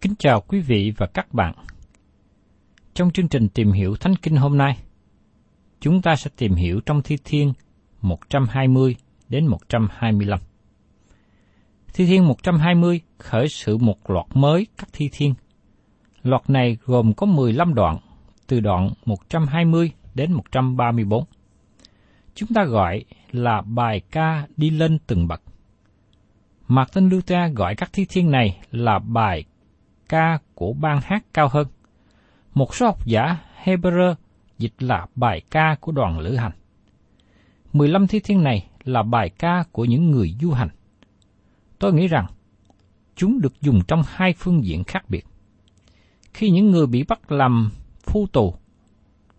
Kính chào quý vị và các bạn. Trong chương trình tìm hiểu Thánh Kinh hôm nay, chúng ta sẽ tìm hiểu trong Thi Thiên 120 đến 125. Thi Thiên 120 khởi sự một loạt mới các thi thiên. Loạt này gồm có 15 đoạn, từ đoạn 120 đến 134. Chúng ta gọi là bài ca đi lên từng bậc. Martin Luther gọi các thi thiên này là bài ca của ban hát cao hơn. Một số học giả Hebrew dịch là bài ca của đoàn lữ hành. 15 thi thiên này là bài ca của những người du hành. Tôi nghĩ rằng chúng được dùng trong hai phương diện khác biệt. Khi những người bị bắt làm phu tù,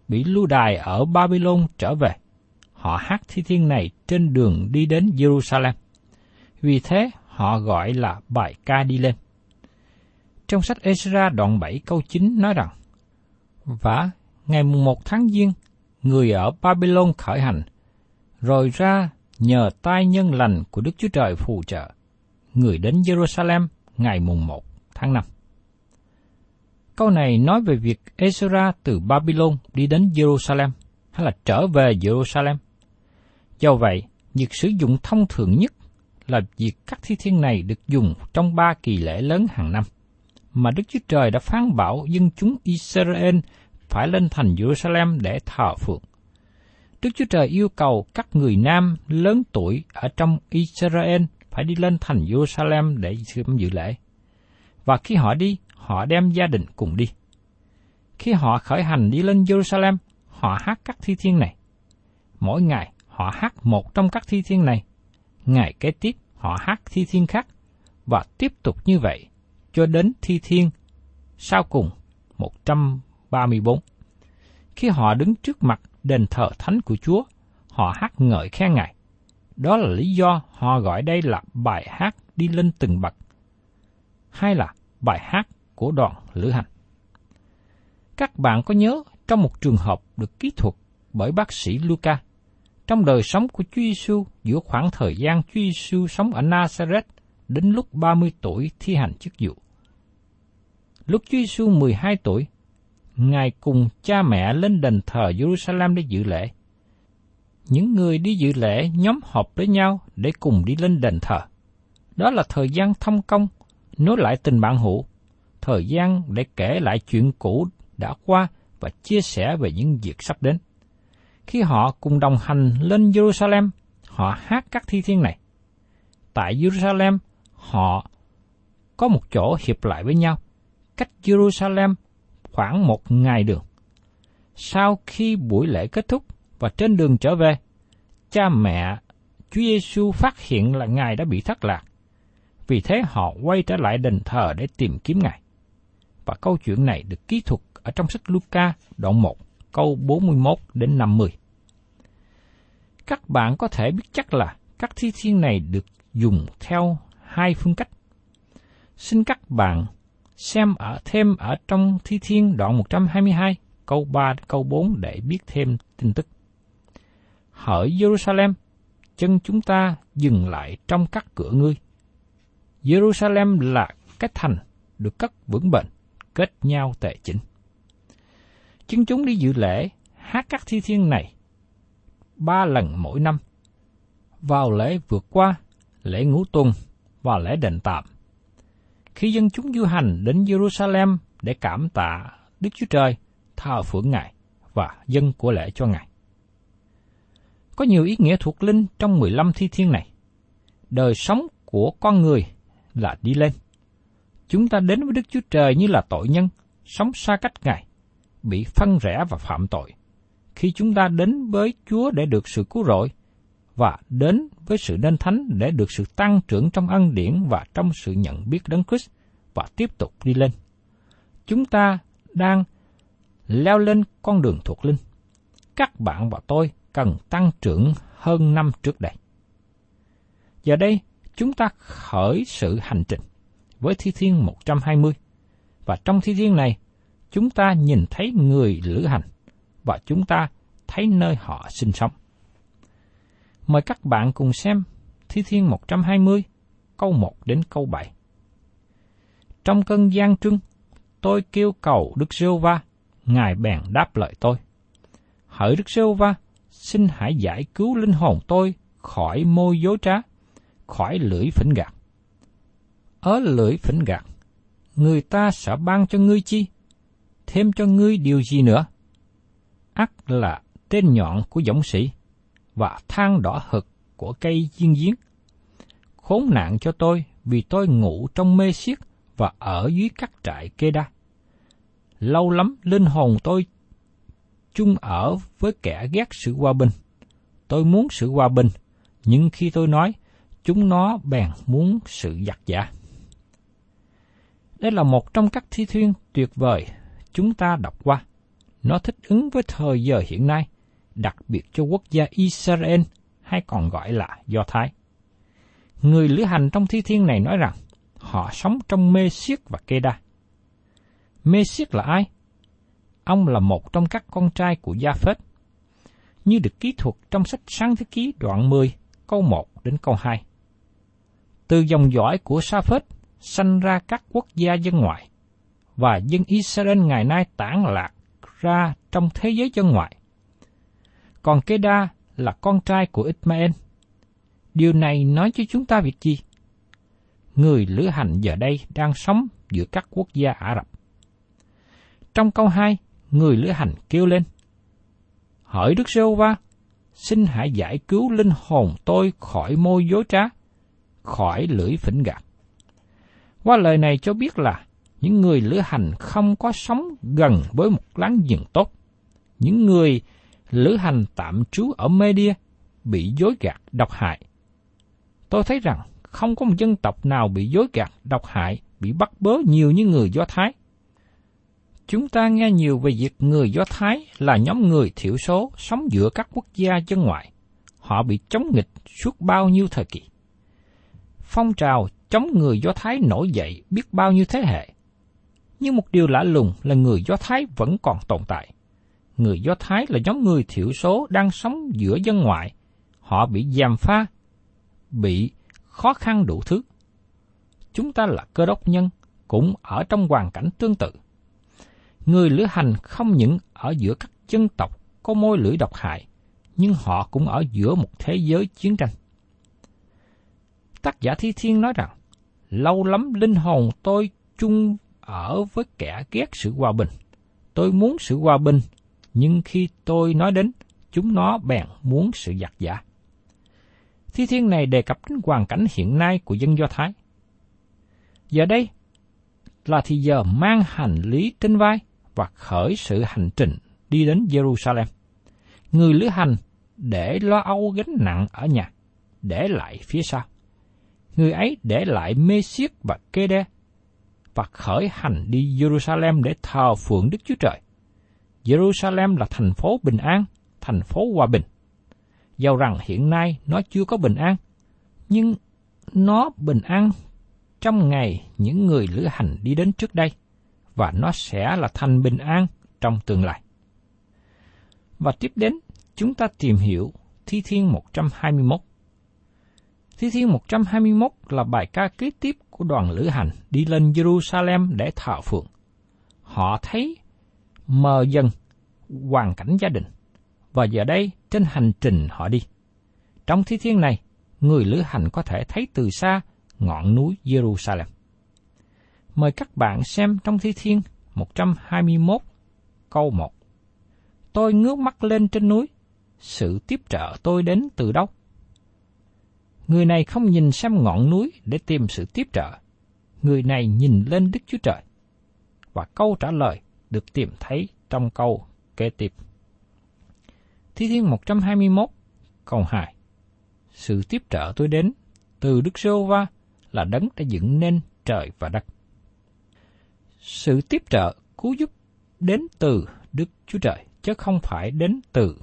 bị lưu đài ở Babylon trở về, họ hát thi thiên này trên đường đi đến Jerusalem. Vì thế, họ gọi là bài ca đi lên. Trong sách Ezra đoạn 7 câu 9 nói rằng, Và ngày mùng 1 tháng Giêng, người ở Babylon khởi hành, rồi ra nhờ tai nhân lành của Đức Chúa Trời phù trợ, người đến Jerusalem ngày mùng 1 tháng 5. Câu này nói về việc Ezra từ Babylon đi đến Jerusalem hay là trở về Jerusalem. Do vậy, việc sử dụng thông thường nhất là việc các thi thiên này được dùng trong ba kỳ lễ lớn hàng năm, mà Đức Chúa Trời đã phán bảo dân chúng Israel phải lên thành Jerusalem để thờ phượng. Đức Chúa Trời yêu cầu các người nam lớn tuổi ở trong Israel phải đi lên thành Jerusalem để dự lễ. Và khi họ đi, họ đem gia đình cùng đi. Khi họ khởi hành đi lên Jerusalem, họ hát các thi thiên này. Mỗi ngày, họ hát một trong các thi thiên này. Ngày kế tiếp, họ hát thi thiên khác, và tiếp tục như vậy, cho đến thi thiên sau cùng 134. Khi họ đứng trước mặt đền thờ thánh của Chúa, họ hát ngợi khen Ngài. Đó là lý do họ gọi đây là bài hát đi lên từng bậc, hay là bài hát của đoàn lữ hành. Các bạn có nhớ trong một trường hợp được kỹ thuật bởi bác sĩ Luca, trong đời sống của Chúa Giêsu giữa khoảng thời gian Chúa Giêsu sống ở Nazareth đến lúc 30 tuổi thi hành chức vụ. Lúc Chúa Giêsu 12 tuổi, Ngài cùng cha mẹ lên đền thờ Jerusalem để dự lễ. Những người đi dự lễ nhóm họp với nhau để cùng đi lên đền thờ. Đó là thời gian thông công, nối lại tình bạn hữu, thời gian để kể lại chuyện cũ đã qua và chia sẻ về những việc sắp đến. Khi họ cùng đồng hành lên Jerusalem, họ hát các thi thiên này. Tại Jerusalem, họ có một chỗ hiệp lại với nhau, cách Jerusalem khoảng một ngày đường. Sau khi buổi lễ kết thúc và trên đường trở về, cha mẹ Chúa Giêsu phát hiện là Ngài đã bị thất lạc. Vì thế họ quay trở lại đền thờ để tìm kiếm Ngài. Và câu chuyện này được ký thuật ở trong sách Luca đoạn 1, câu 41 đến 50. Các bạn có thể biết chắc là các thi thiên này được dùng theo hai phương cách. Xin các bạn xem ở thêm ở trong Thi Thiên đoạn 122, câu 3 câu 4 để biết thêm tin tức. Hỡi Jerusalem, chân chúng ta dừng lại trong các cửa ngươi. Jerusalem là cái thành được cất vững bền, kết nhau tệ chỉnh. Chân chúng đi dự lễ, hát các thi thiên này ba lần mỗi năm. Vào lễ vượt qua, lễ ngũ tuần và lễ đền tạm. Khi dân chúng du hành đến Jerusalem để cảm tạ Đức Chúa Trời, thờ phượng Ngài và dân của lễ cho Ngài. Có nhiều ý nghĩa thuộc linh trong 15 thi thiên này. Đời sống của con người là đi lên. Chúng ta đến với Đức Chúa Trời như là tội nhân, sống xa cách Ngài, bị phân rẽ và phạm tội. Khi chúng ta đến với Chúa để được sự cứu rỗi, và đến với sự nên thánh để được sự tăng trưởng trong ân điển và trong sự nhận biết đấng Christ và tiếp tục đi lên. Chúng ta đang leo lên con đường thuộc linh. Các bạn và tôi cần tăng trưởng hơn năm trước đây. Giờ đây, chúng ta khởi sự hành trình với Thi Thiên 120. Và trong Thi Thiên này, chúng ta nhìn thấy người lữ hành và chúng ta thấy nơi họ sinh sống. Mời các bạn cùng xem Thi Thiên 120, câu 1 đến câu 7. Trong cơn gian trưng, tôi kêu cầu Đức Rêu Va, Ngài bèn đáp lời tôi. Hỡi Đức Rêu Va, xin hãy giải cứu linh hồn tôi khỏi môi dối trá, khỏi lưỡi phỉnh gạt. Ở lưỡi phỉnh gạt, người ta sẽ ban cho ngươi chi? Thêm cho ngươi điều gì nữa? ắt là tên nhọn của dũng sĩ và than đỏ hực của cây diên giếng. Khốn nạn cho tôi vì tôi ngủ trong mê siết và ở dưới các trại kê đa. Lâu lắm linh hồn tôi chung ở với kẻ ghét sự hòa bình. Tôi muốn sự hòa bình, nhưng khi tôi nói, chúng nó bèn muốn sự giặc giả. Đây là một trong các thi thuyên tuyệt vời chúng ta đọc qua. Nó thích ứng với thời giờ hiện nay, đặc biệt cho quốc gia Israel hay còn gọi là Do Thái. Người lữ hành trong thi thiên này nói rằng họ sống trong mê siết và kê đa. Mê siết là ai? Ông là một trong các con trai của Gia Phết. Như được ký thuật trong sách Sáng Thế Ký đoạn 10, câu 1 đến câu 2. Từ dòng dõi của Sa Phết sanh ra các quốc gia dân ngoại, và dân Israel ngày nay tản lạc ra trong thế giới dân ngoại còn Keda là con trai của Ismael. Điều này nói cho chúng ta việc gì? Người lữ hành giờ đây đang sống giữa các quốc gia Ả Rập. Trong câu 2, người lữ hành kêu lên, Hỡi Đức giê va xin hãy giải cứu linh hồn tôi khỏi môi dối trá, khỏi lưỡi phỉnh gạt. Qua lời này cho biết là những người lữ hành không có sống gần với một láng giềng tốt. Những người lữ hành tạm trú ở Media bị dối gạt độc hại. Tôi thấy rằng không có một dân tộc nào bị dối gạt độc hại, bị bắt bớ nhiều như người Do Thái. Chúng ta nghe nhiều về việc người Do Thái là nhóm người thiểu số sống giữa các quốc gia dân ngoại. Họ bị chống nghịch suốt bao nhiêu thời kỳ. Phong trào chống người Do Thái nổi dậy biết bao nhiêu thế hệ. Nhưng một điều lạ lùng là người Do Thái vẫn còn tồn tại người Do Thái là nhóm người thiểu số đang sống giữa dân ngoại. Họ bị giam pha, bị khó khăn đủ thứ. Chúng ta là cơ đốc nhân, cũng ở trong hoàn cảnh tương tự. Người lữ hành không những ở giữa các dân tộc có môi lưỡi độc hại, nhưng họ cũng ở giữa một thế giới chiến tranh. Tác giả Thi Thiên nói rằng, lâu lắm linh hồn tôi chung ở với kẻ ghét sự hòa bình. Tôi muốn sự hòa bình, nhưng khi tôi nói đến, chúng nó bèn muốn sự giặc giả. Thi thiên này đề cập đến hoàn cảnh hiện nay của dân Do Thái. Giờ đây là thì giờ mang hành lý trên vai và khởi sự hành trình đi đến Jerusalem. Người lữ hành để lo âu gánh nặng ở nhà, để lại phía sau. Người ấy để lại mê siết và kê đe, và khởi hành đi Jerusalem để thờ phượng Đức Chúa Trời. Jerusalem là thành phố bình an, thành phố hòa bình. Dầu rằng hiện nay nó chưa có bình an, nhưng nó bình an trong ngày những người lữ hành đi đến trước đây, và nó sẽ là thành bình an trong tương lai. Và tiếp đến, chúng ta tìm hiểu Thi Thiên 121. Thi Thiên 121 là bài ca kế tiếp của đoàn lữ hành đi lên Jerusalem để thờ phượng. Họ thấy mờ dần hoàn cảnh gia đình, và giờ đây trên hành trình họ đi. Trong thi thiên này, người lữ hành có thể thấy từ xa ngọn núi Jerusalem. Mời các bạn xem trong thi thiên 121 câu 1. Tôi ngước mắt lên trên núi, sự tiếp trợ tôi đến từ đâu? Người này không nhìn xem ngọn núi để tìm sự tiếp trợ. Người này nhìn lên Đức Chúa Trời. Và câu trả lời được tìm thấy trong câu kế tiếp. Thi Thiên 121, câu 2 Sự tiếp trợ tôi đến từ Đức Sô Va là đấng đã dựng nên trời và đất. Sự tiếp trợ cứu giúp đến từ Đức Chúa Trời, chứ không phải đến từ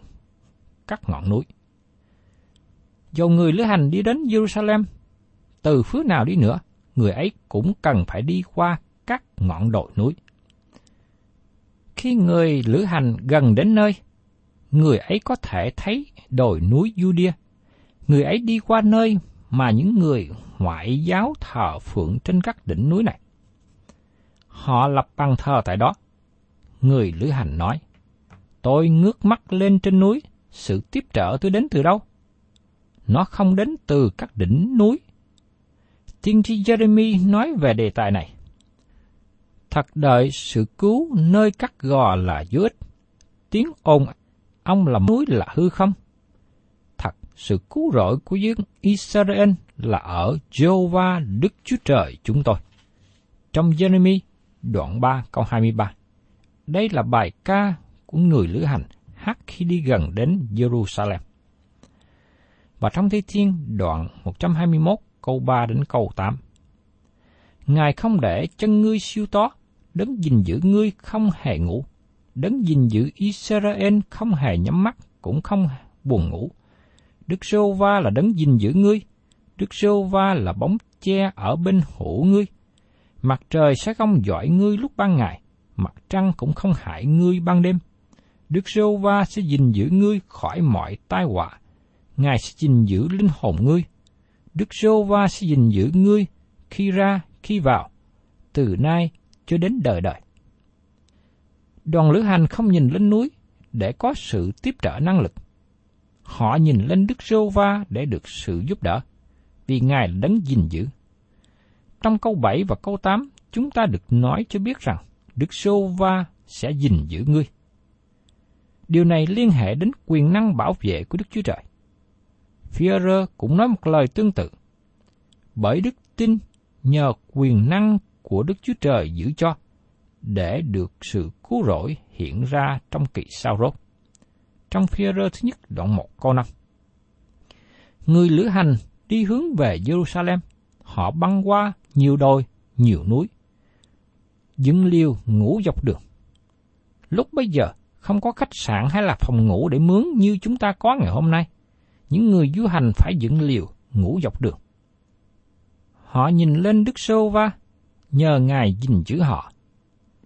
các ngọn núi. Dầu người lữ hành đi đến Jerusalem, từ phía nào đi nữa, người ấy cũng cần phải đi qua các ngọn đồi núi. Khi người lữ hành gần đến nơi, người ấy có thể thấy đồi núi Judea. Người ấy đi qua nơi mà những người ngoại giáo thờ phượng trên các đỉnh núi này. Họ lập bàn thờ tại đó. Người lữ hành nói, Tôi ngước mắt lên trên núi, sự tiếp trợ tôi đến từ đâu? Nó không đến từ các đỉnh núi. Tiên tri Jeremy nói về đề tài này. Thật đợi sự cứu nơi các gò là vô ích. Tiếng ồn ông làm núi là hư không? Thật, sự cứu rỗi của dân Israel là ở Jehovah Đức Chúa Trời chúng tôi. Trong Jeremy, đoạn 3 câu 23. Đây là bài ca của người lữ hành hát khi đi gần đến Jerusalem. Và trong Thi Thiên đoạn 121 câu 3 đến câu 8. Ngài không để chân ngươi siêu tó, đấng gìn giữ ngươi không hề ngủ. Đấng gìn giữ Israel không hề nhắm mắt, cũng không buồn ngủ. Đức Sô Va là đấng gìn giữ ngươi. Đức Sô Va là bóng che ở bên hữu ngươi. Mặt trời sẽ không dõi ngươi lúc ban ngày, mặt trăng cũng không hại ngươi ban đêm. Đức Sô Va sẽ gìn giữ ngươi khỏi mọi tai họa. Ngài sẽ gìn giữ linh hồn ngươi. Đức Sô Va sẽ gìn giữ ngươi khi ra, khi vào, từ nay cho đến đời đời. Đoàn lữ hành không nhìn lên núi để có sự tiếp trợ năng lực. Họ nhìn lên Đức Rô Va để được sự giúp đỡ, vì Ngài là đấng gìn giữ. Trong câu 7 và câu 8, chúng ta được nói cho biết rằng Đức Rô Va sẽ gìn giữ ngươi. Điều này liên hệ đến quyền năng bảo vệ của Đức Chúa Trời. Führer cũng nói một lời tương tự. Bởi đức tin nhờ quyền năng của Đức Chúa Trời giữ cho, để được sự cứu rỗi hiện ra trong kỳ sau rốt. Trong Führer thứ nhất đoạn 1 câu 5. Người lữ hành đi hướng về Jerusalem, họ băng qua nhiều đồi, nhiều núi. Dựng liều ngủ dọc đường. Lúc bây giờ, không có khách sạn hay là phòng ngủ để mướn như chúng ta có ngày hôm nay. Những người du hành phải dựng liều, ngủ dọc đường. Họ nhìn lên Đức Sô Va, nhờ Ngài gìn giữ họ.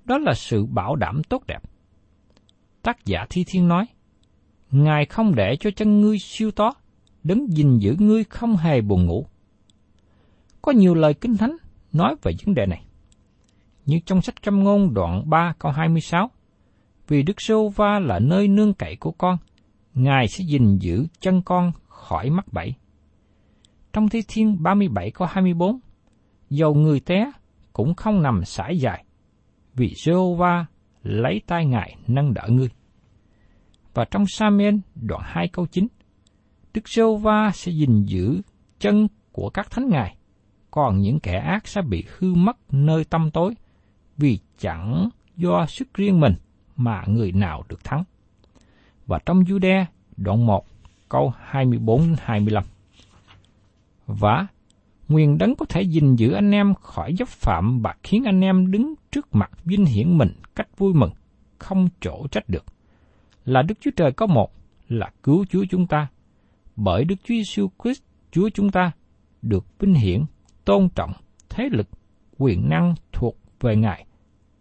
Đó là sự bảo đảm tốt đẹp. Tác giả Thi Thiên nói, Ngài không để cho chân ngươi siêu tó, đứng gìn giữ ngươi không hề buồn ngủ. Có nhiều lời kinh thánh nói về vấn đề này. Như trong sách Trăm ngôn đoạn 3 câu 26, vì Đức Sô Va là nơi nương cậy của con, Ngài sẽ gìn giữ chân con khỏi mắc bẫy. Trong Thi Thiên 37 câu 24, dầu người té cũng không nằm sải dài, vì Jehovah lấy tay Ngài nâng đỡ ngươi. Và trong Samuel đoạn 2 câu 9, Đức Jehovah sẽ gìn giữ chân của các thánh ngài, còn những kẻ ác sẽ bị hư mất nơi tâm tối, vì chẳng do sức riêng mình mà người nào được thắng. Và trong Jude đoạn 1 câu 24-25 Và nguyên đấng có thể gìn giữ anh em khỏi dốc phạm và khiến anh em đứng trước mặt vinh hiển mình cách vui mừng, không chỗ trách được. Là Đức Chúa Trời có một, là cứu Chúa chúng ta. Bởi Đức Chúa Giêsu Christ Chúa chúng ta được vinh hiển, tôn trọng, thế lực, quyền năng thuộc về Ngài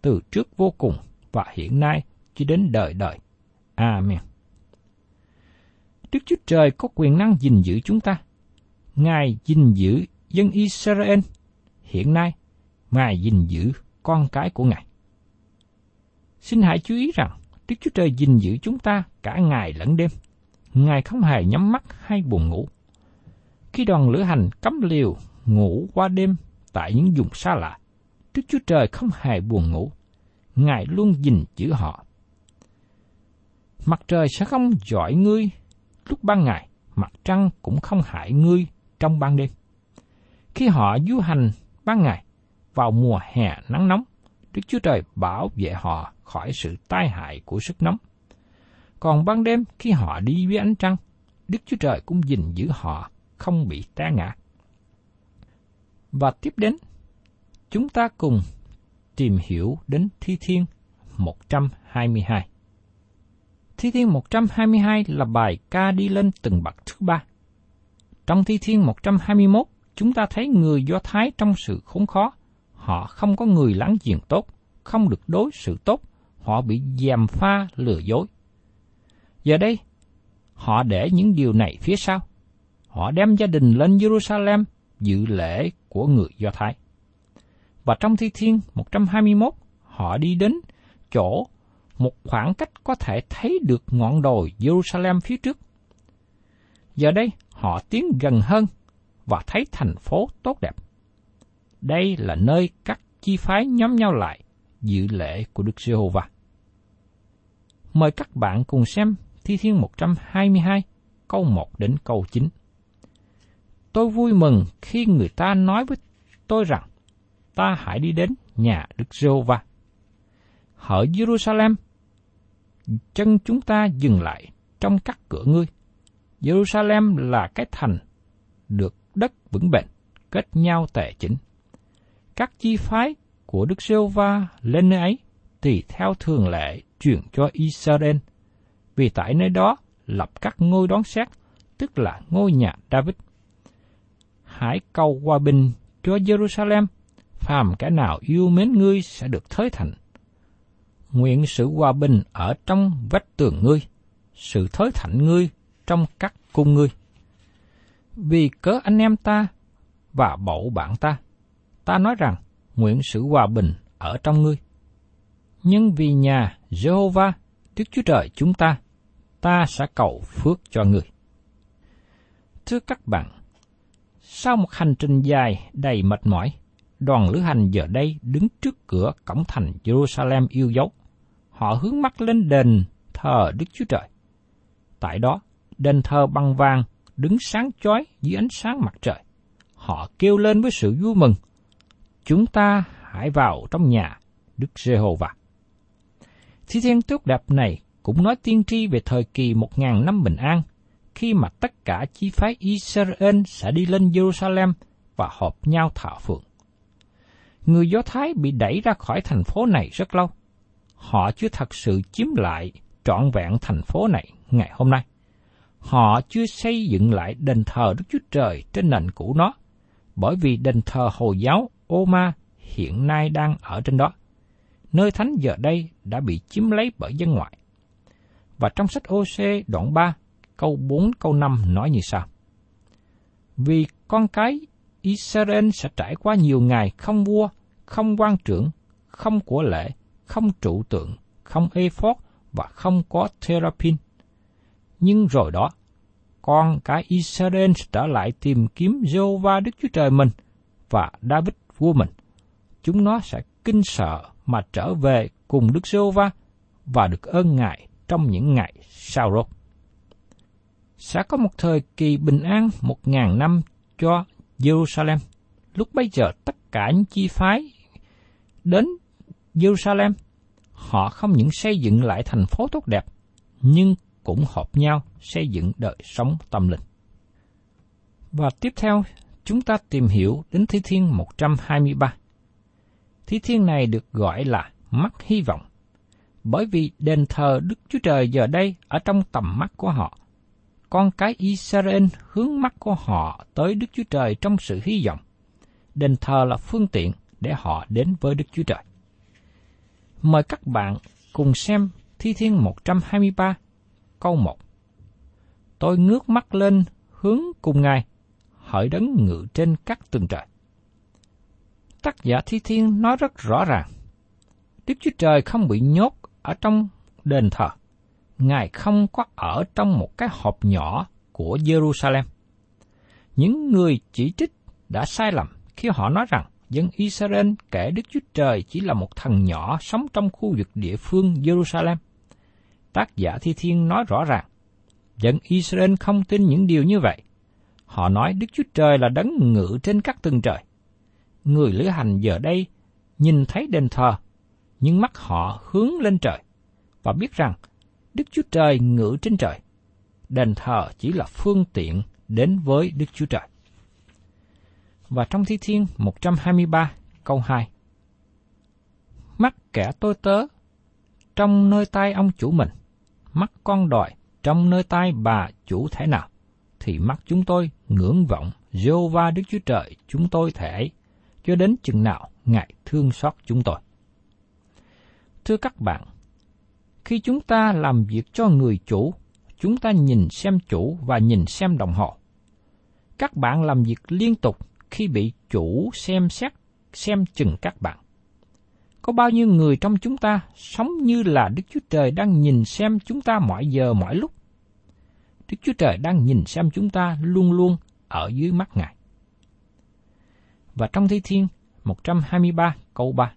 từ trước vô cùng và hiện nay cho đến đời đời. Amen. Đức Chúa Trời có quyền năng gìn giữ chúng ta. Ngài gìn giữ dân Israel. Hiện nay, Ngài gìn giữ con cái của Ngài. Xin hãy chú ý rằng, Đức Chúa Trời gìn giữ chúng ta cả ngày lẫn đêm. Ngài không hề nhắm mắt hay buồn ngủ. Khi đoàn lữ hành cấm liều ngủ qua đêm tại những vùng xa lạ, Đức Chúa Trời không hề buồn ngủ. Ngài luôn gìn giữ họ. Mặt trời sẽ không dọi ngươi lúc ban ngày, mặt trăng cũng không hại ngươi trong ban đêm. Khi họ du hành ban ngày, vào mùa hè nắng nóng, Đức Chúa Trời bảo vệ họ khỏi sự tai hại của sức nóng. Còn ban đêm khi họ đi với ánh trăng, Đức Chúa Trời cũng gìn giữ họ không bị té ngã. Và tiếp đến, chúng ta cùng tìm hiểu đến Thi Thiên 122. Thi Thiên 122 là bài ca đi lên từng bậc thứ ba. Trong Thi Thiên 121, chúng ta thấy người Do Thái trong sự khốn khó. Họ không có người láng giềng tốt, không được đối xử tốt, họ bị gièm pha lừa dối. Giờ đây, họ để những điều này phía sau. Họ đem gia đình lên Jerusalem dự lễ của người Do Thái. Và trong Thi Thiên 121, họ đi đến chỗ một khoảng cách có thể thấy được ngọn đồi Jerusalem phía trước. Giờ đây, họ tiến gần hơn và thấy thành phố tốt đẹp. Đây là nơi các chi phái nhóm nhau lại dự lễ của Đức Giê-hô-va. Mời các bạn cùng xem Thi Thiên 122, câu 1 đến câu 9. Tôi vui mừng khi người ta nói với tôi rằng, ta hãy đi đến nhà Đức Giê-hô-va. Ở Jerusalem, chân chúng ta dừng lại trong các cửa ngươi. Jerusalem là cái thành được đất vững bền, kết nhau tề chỉnh. Các chi phái của Đức Sêu va lên nơi ấy tùy theo thường lệ truyền cho Israel, vì tại nơi đó lập các ngôi đón xét, tức là ngôi nhà David. Hãy cầu hòa bình cho Jerusalem, phàm kẻ nào yêu mến ngươi sẽ được thới thành. Nguyện sự hòa bình ở trong vách tường ngươi, sự thới thạnh ngươi trong các cung ngươi. Vì cớ anh em ta và bậu bạn ta, ta nói rằng nguyện sự hòa bình ở trong ngươi. Nhưng vì nhà Jehovah, Đức Chúa Trời chúng ta, ta sẽ cầu phước cho ngươi. Thưa các bạn, sau một hành trình dài đầy mệt mỏi, đoàn lữ hành giờ đây đứng trước cửa cổng thành Jerusalem yêu dấu. Họ hướng mắt lên đền thờ Đức Chúa Trời. Tại đó, đền thờ bằng vàng đứng sáng chói dưới ánh sáng mặt trời. Họ kêu lên với sự vui mừng. Chúng ta hãy vào trong nhà Đức Giê-hô-va. Thi thiên tốt đẹp này cũng nói tiên tri về thời kỳ một ngàn năm bình an, khi mà tất cả chi phái Israel sẽ đi lên Jerusalem và họp nhau thảo phượng. Người Do Thái bị đẩy ra khỏi thành phố này rất lâu. Họ chưa thật sự chiếm lại trọn vẹn thành phố này ngày hôm nay. Họ chưa xây dựng lại đền thờ Đức Chúa Trời trên nền cũ nó, bởi vì đền thờ Hồi giáo Oma hiện nay đang ở trên đó. Nơi thánh giờ đây đã bị chiếm lấy bởi dân ngoại. Và trong sách OC đoạn 3, câu 4 câu 5 nói như sau. Vì con cái Israel sẽ trải qua nhiều ngày không vua, không quan trưởng, không của lễ, không trụ tượng, không ephod và không có therapin. Nhưng rồi đó, con cái Israel sẽ trở lại tìm kiếm Jehovah Đức Chúa Trời mình và David vua mình. Chúng nó sẽ kinh sợ mà trở về cùng Đức Jehovah và được ơn Ngài trong những ngày sau rốt. Sẽ có một thời kỳ bình an một ngàn năm cho Jerusalem. Lúc bấy giờ tất cả những chi phái đến Jerusalem, họ không những xây dựng lại thành phố tốt đẹp, nhưng cũng hợp nhau xây dựng đời sống tâm linh. Và tiếp theo, chúng ta tìm hiểu đến Thi Thiên 123. Thi Thiên này được gọi là mắt hy vọng, bởi vì đền thờ Đức Chúa Trời giờ đây ở trong tầm mắt của họ. Con cái Israel hướng mắt của họ tới Đức Chúa Trời trong sự hy vọng. Đền thờ là phương tiện để họ đến với Đức Chúa Trời. Mời các bạn cùng xem Thi Thiên 123, câu 1. Tôi ngước mắt lên hướng cùng Ngài, hỡi đấng ngự trên các tầng trời. Tác giả Thi Thiên nói rất rõ ràng, Đức Chúa Trời không bị nhốt ở trong đền thờ. Ngài không có ở trong một cái hộp nhỏ của Jerusalem. Những người chỉ trích đã sai lầm khi họ nói rằng dân Israel kể Đức Chúa Trời chỉ là một thần nhỏ sống trong khu vực địa phương Jerusalem. Tác giả Thi Thiên nói rõ ràng, dân Israel không tin những điều như vậy. Họ nói Đức Chúa Trời là đấng ngự trên các tầng trời. Người lữ hành giờ đây nhìn thấy đền thờ, nhưng mắt họ hướng lên trời và biết rằng Đức Chúa Trời ngự trên trời. Đền thờ chỉ là phương tiện đến với Đức Chúa Trời và trong Thi Thiên 123 câu 2. Mắt kẻ tôi tớ trong nơi tay ông chủ mình, mắt con đòi trong nơi tay bà chủ thể nào, thì mắt chúng tôi ngưỡng vọng Jehovah Đức Chúa Trời chúng tôi thể cho đến chừng nào Ngài thương xót chúng tôi. Thưa các bạn, khi chúng ta làm việc cho người chủ, chúng ta nhìn xem chủ và nhìn xem đồng hồ. Các bạn làm việc liên tục khi bị chủ xem xét, xem chừng các bạn. Có bao nhiêu người trong chúng ta sống như là Đức Chúa Trời đang nhìn xem chúng ta mọi giờ mọi lúc? Đức Chúa Trời đang nhìn xem chúng ta luôn luôn ở dưới mắt Ngài. Và trong Thi Thiên 123 câu 3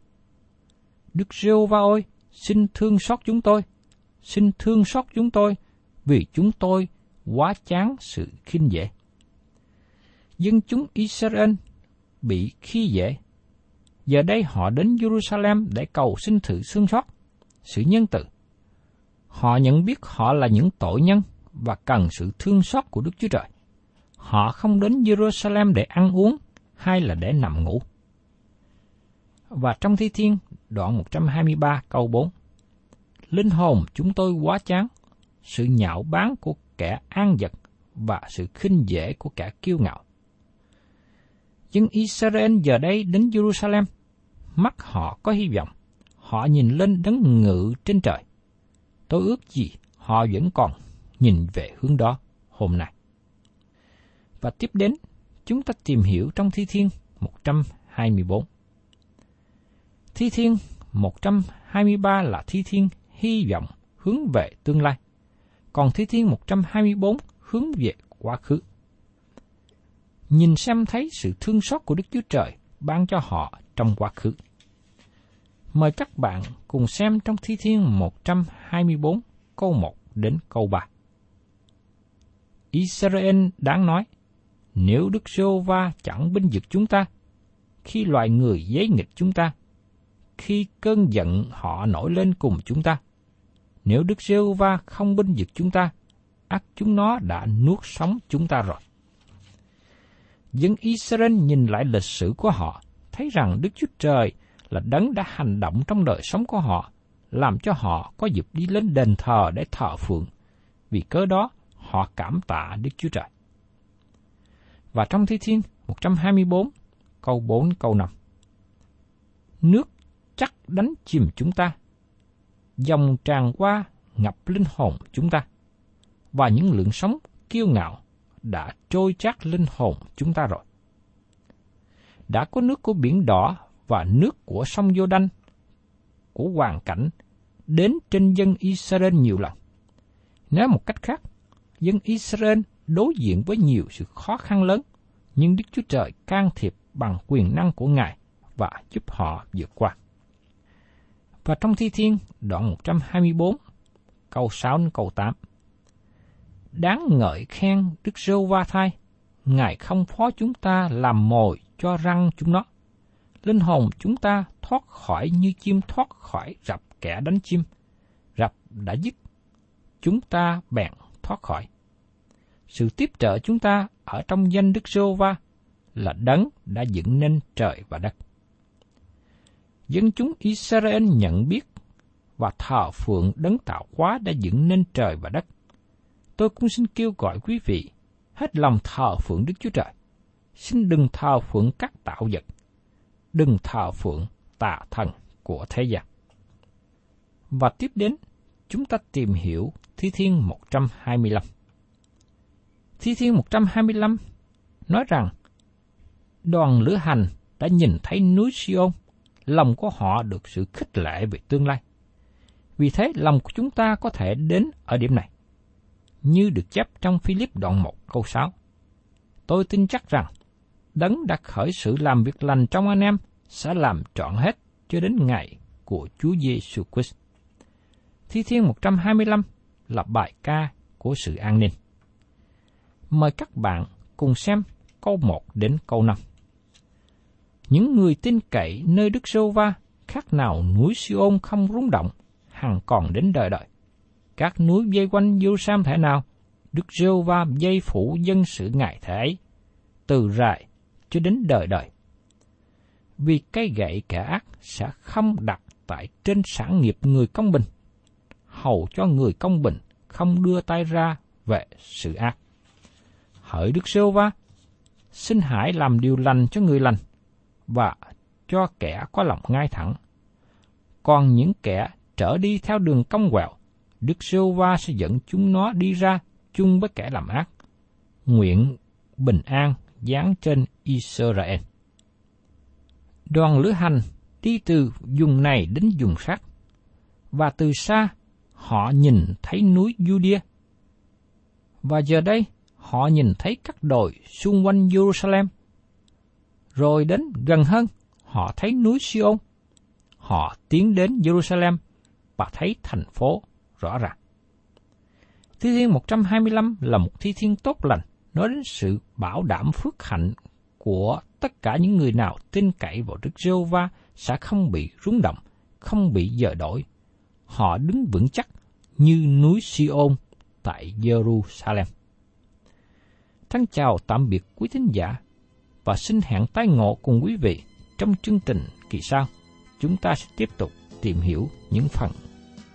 Đức rêu va ôi, xin thương xót chúng tôi, xin thương xót chúng tôi, vì chúng tôi quá chán sự khinh dễ dân chúng Israel bị khi dễ. Giờ đây họ đến Jerusalem để cầu xin sự thương xót, sự nhân từ. Họ nhận biết họ là những tội nhân và cần sự thương xót của Đức Chúa Trời. Họ không đến Jerusalem để ăn uống hay là để nằm ngủ. Và trong Thi Thiên, đoạn 123 câu 4. Linh hồn chúng tôi quá chán, sự nhạo báng của kẻ an giật và sự khinh dễ của kẻ kiêu ngạo dân Israel giờ đây đến Jerusalem, mắt họ có hy vọng, họ nhìn lên đấng ngự trên trời. Tôi ước gì họ vẫn còn nhìn về hướng đó hôm nay. Và tiếp đến, chúng ta tìm hiểu trong Thi Thiên 124. Thi Thiên 123 là Thi Thiên hy vọng hướng về tương lai, còn Thi Thiên 124 hướng về quá khứ nhìn xem thấy sự thương xót của Đức Chúa Trời ban cho họ trong quá khứ. Mời các bạn cùng xem trong Thi Thiên 124 câu 1 đến câu 3. Israel đáng nói, nếu Đức giê va chẳng binh vực chúng ta, khi loài người giấy nghịch chúng ta, khi cơn giận họ nổi lên cùng chúng ta, nếu Đức giê va không binh vực chúng ta, ắt chúng nó đã nuốt sống chúng ta rồi dân Israel nhìn lại lịch sử của họ, thấy rằng Đức Chúa Trời là đấng đã hành động trong đời sống của họ, làm cho họ có dịp đi lên đền thờ để thờ phượng. Vì cớ đó, họ cảm tạ Đức Chúa Trời. Và trong Thi Thiên 124, câu 4 câu 5. Nước chắc đánh chìm chúng ta, dòng tràn qua ngập linh hồn chúng ta, và những lượng sống kiêu ngạo đã trôi chát linh hồn chúng ta rồi. Đã có nước của biển đỏ và nước của sông Giô Đanh, của hoàn cảnh đến trên dân Israel nhiều lần. Nói một cách khác, dân Israel đối diện với nhiều sự khó khăn lớn, nhưng Đức Chúa Trời can thiệp bằng quyền năng của Ngài và giúp họ vượt qua. Và trong Thi Thiên đoạn 124, câu 6 đến câu 8. Đáng ngợi khen Đức Rêu Va Thai, Ngài không phó chúng ta làm mồi cho răng chúng nó. Linh hồn chúng ta thoát khỏi như chim thoát khỏi rập kẻ đánh chim. Rập đã dứt, chúng ta bèn thoát khỏi. Sự tiếp trợ chúng ta ở trong danh Đức Rô Va là đấng đã dựng nên trời và đất. Dân chúng Israel nhận biết và thờ phượng đấng tạo hóa đã dựng nên trời và đất. Tôi cũng xin kêu gọi quý vị hết lòng thờ phượng Đức Chúa Trời. Xin đừng thờ phượng các tạo vật, đừng thờ phượng tà thần của thế gian. Và tiếp đến, chúng ta tìm hiểu Thi Thiên 125. Thi Thiên 125 nói rằng, đoàn lữ hành đã nhìn thấy núi Siôn, lòng của họ được sự khích lệ về tương lai. Vì thế, lòng của chúng ta có thể đến ở điểm này. Như được chép trong Philip đoạn 1 câu 6. Tôi tin chắc rằng, Đấng đã khởi sự làm việc lành trong anh em sẽ làm trọn hết cho đến ngày của Chúa Giêsu Christ. Thi Thiên 125 là bài ca của sự an ninh. Mời các bạn cùng xem câu 1 đến câu 5. Những người tin cậy nơi Đức Sô Va khác nào núi Siôn không rung động, hằng còn đến đời đời. Các núi dây quanh Jerusalem thể nào, Đức Rêu Va dây phủ dân sự ngài thể ấy, từ rài cho đến đời đời. Vì cây gậy kẻ ác sẽ không đặt tại trên sản nghiệp người công bình, hầu cho người công bình không đưa tay ra về sự ác. Hỡi Đức Sêu Va, xin hãy làm điều lành cho người lành, và cho kẻ có lòng ngay thẳng. Còn những kẻ trở đi theo đường cong quẹo, Đức Sêu Va sẽ dẫn chúng nó đi ra chung với kẻ làm ác. Nguyện bình an giáng trên Israel. Đoàn lữ hành đi từ vùng này đến vùng khác, và từ xa họ nhìn thấy núi Judea. Và giờ đây, họ nhìn thấy các đồi xung quanh Jerusalem. Rồi đến gần hơn, họ thấy núi Sion. Họ tiến đến Jerusalem và thấy thành phố rõ ràng. Thi thiên 125 là một thi thiên tốt lành, nói đến sự bảo đảm phước hạnh của tất cả những người nào tin cậy vào Đức giê va sẽ không bị rung động, không bị dời đổi. Họ đứng vững chắc như núi Siôn tại Jerusalem. Thân chào tạm biệt quý thính giả và xin hẹn tái ngộ cùng quý vị trong chương trình kỳ sau. Chúng ta sẽ tiếp tục tìm hiểu những phần